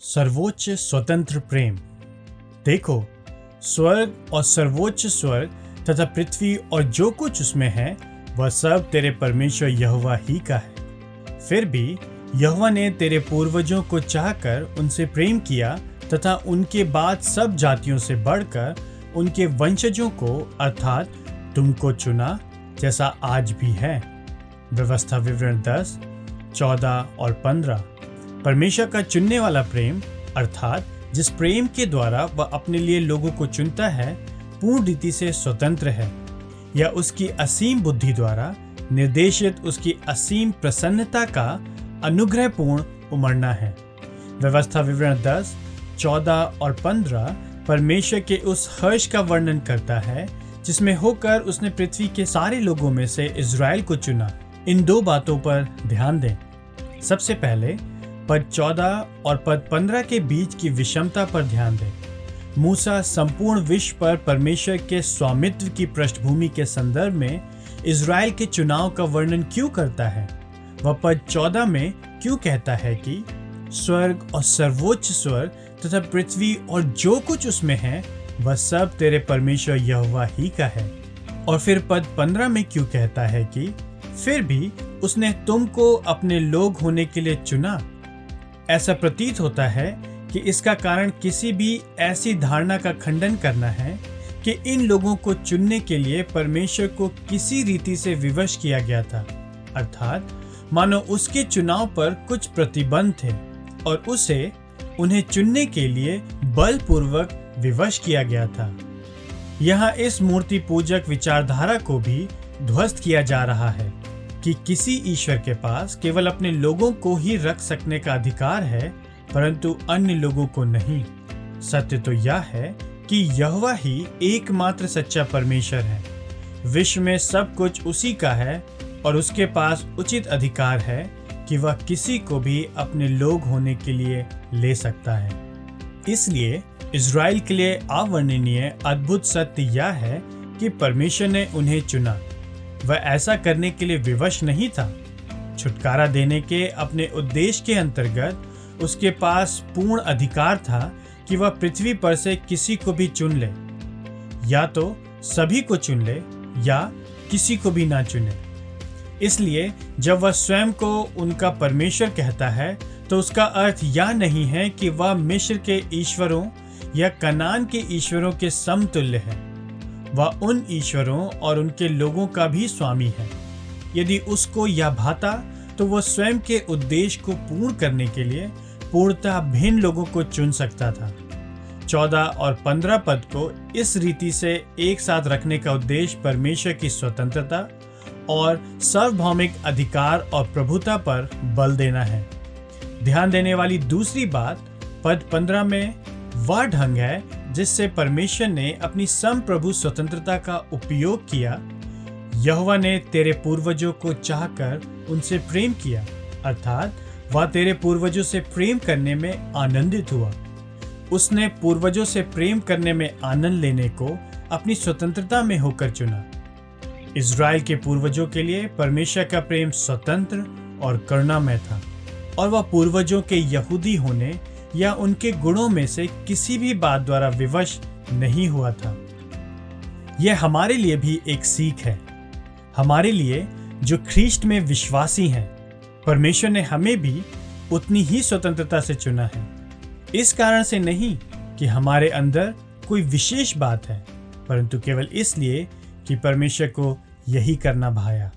सर्वोच्च स्वतंत्र प्रेम। देखो, स्वर्ग और सर्वोच्च स्वर्ग तथा पृथ्वी और जो कुछ उसमें है, वह सब तेरे परमेश्वर यहोवा ही का है। फिर भी यहोवा ने तेरे पूर्वजों को चाहकर उनसे प्रेम किया तथा उनके बाद सब जातियों से बढ़कर उनके वंशजों को, अर्थात तुमको चुना, जैसा आज भी है। व्यवस्था विवरण दस, चौदह और पंद्रह। परमेश्वर का चुनने वाला प्रेम, अर्थात जिस प्रेम के द्वारा वह अपने लिए लोगों को चुनता है, पूर्ण रीति से स्वतंत्र है, या उसकी असीम बुद्धि द्वारा निर्देशित उसकी असीम प्रसन्नता का अनुग्रहपूर्ण उमड़ना है। व्यवस्था विवरण दस, चौदह और पंद्रह परमेश्वर के उस हर्ष का वर्णन करता है, जिसमें होकर उसने पृथ्वी के सारे लोगों में से इज़राइल को चुना। इन दो बातों पर ध्यान दें। सबसे पहले पद चौदह और पद पंद्रह के बीच की विषमता पर ध्यान दें। मूसा संपूर्ण विश्व पर परमेश्वर के स्वामित्व की पृष्ठभूमि के संदर्भ में इज़राइल के चुनाव का वर्णन क्यों करता है? वह पद चौदह में क्यों कहता है कि स्वर्ग और सर्वोच्च स्वर्ग तथा पृथ्वी और जो कुछ उसमें है, वह सब तेरे परमेश्वर यहोवा ही का है। और फिर पद पंद्रह में क्यों कहता है कि फिर भी उसने तुमको अपने लोग होने के लिए चुना? ऐसा प्रतीत होता है कि इसका कारण किसी भी ऐसी धारणा का खंडन करना है कि इन लोगों को चुनने के लिए परमेश्वर को किसी रीति से विवश किया गया था। अर्थात, मानो उसके चुनाव पर कुछ प्रतिबंध थे और उसे उन्हें चुनने के लिए बलपूर्वक विवश किया गया था। यहाँ इस मूर्ति पूजक विचारधारा को भी ध्वस्त किया जा रहा है। कि किसी ईश्वर के पास केवल अपने लोगों को ही रख सकने का अधिकार है, परंतु अन्य लोगों को नहीं। सत्य तो यह है कि यह ही एकमात्र सच्चा परमेश्वर है। विश्व में सब कुछ उसी का है और उसके पास उचित अधिकार है कि वह किसी को भी अपने लोग होने के लिए ले सकता है। इसलिए इज़राइल के लिए अवर्णनीय अद्भुत सत्य यह है कि परमेश्वर ने उन्हें चुना। वह ऐसा करने के लिए विवश नहीं था। छुटकारा देने के अपने उद्देश्य के अंतर्गत उसके पास पूर्ण अधिकार था कि वह पृथ्वी पर से किसी को भी चुन ले। या तो सभी को चुन ले या किसी को भी ना चुने। इसलिए जब वह स्वयं को उनका परमेश्वर कहता है तो उसका अर्थ यह नहीं है कि वह मिश्र के ईश्वरों या कनान के ईश्वरों के समतुल्य है। वह उन ईश्वरों और उनके लोगों का भी स्वामी है। यदि उसको यह भाता तो वह स्वयं के उद्देश्य को पूर्ण करने के लिए पूर्णतः भिन्न लोगों को चुन सकता था। चौदह और पंद्रह पद को इस रीति से एक साथ रखने का उद्देश्य परमेश्वर की स्वतंत्रता और सार्वभौमिक अधिकार और प्रभुता पर बल देना है। ध्यान देने वाली दूसरी बात, पद पंद्रह में, वह ढंग है जिससे परमेश्वर ने अपनी सम प्रभु स्वतंत्रता का उपयोग किया, यहोवा ने तेरे पूर्वजों को चाहकर उनसे प्रेम किया, अर्थात वह तेरे पूर्वजों से प्रेम करने में आनंदित हुआ। उसने पूर्वजों से प्रेम करने में आनंद लेने को अपनी स्वतंत्रता में होकर चुना। इज़राइल के पूर्वजों के लिए परमेश्वर का प्रेम स्वतंत्र और करुणामय था, और वह पूर्वजों के यहूदी होने या उनके गुणों में से किसी भी बात द्वारा विवश नहीं हुआ था। यह हमारे लिए भी एक सीख है। हमारे लिए जो ख्रीस्ट में विश्वासी हैं, परमेश्वर ने हमें भी उतनी ही स्वतंत्रता से चुना है। इस कारण से नहीं कि हमारे अंदर कोई विशेष बात है, परंतु केवल इसलिए कि परमेश्वर को यही करना भाया।